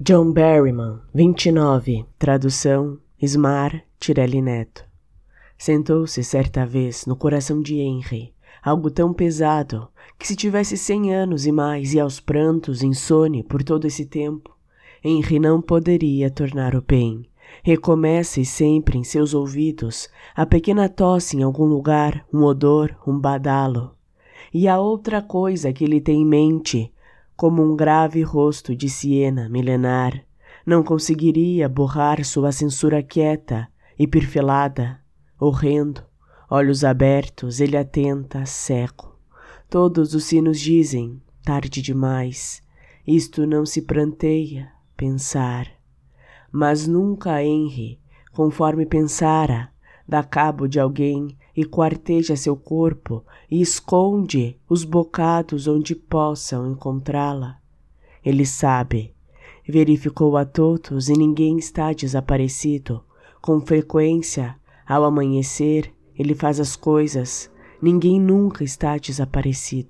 John Berryman, 29, tradução Ismar Tirelli Neto. Sentou-se certa vez no coração de Henry, algo tão pesado que se tivesse cem anos e mais e aos prantos insone por todo esse tempo, Henry não poderia tornar o bem. Recomeça sempre em seus ouvidos a pequena tosse em algum lugar, um odor, um badalo. E a outra coisa que ele tem em mente, como um grave rosto de siena milenar, não conseguiria borrar sua censura quieta e perfilada, horrendo, olhos abertos, ele atenta, seco. Todos os sinos dizem, tarde demais, isto não se pranteia, pensar. Mas nunca Henry, conforme pensara, dá cabo de alguém e quarteja seu corpo e esconde os bocados onde possam encontrá-la. Ele sabe, verificou a todos e ninguém está desaparecido. Com frequência, ao amanhecer, ele faz as coisas, ninguém nunca está desaparecido.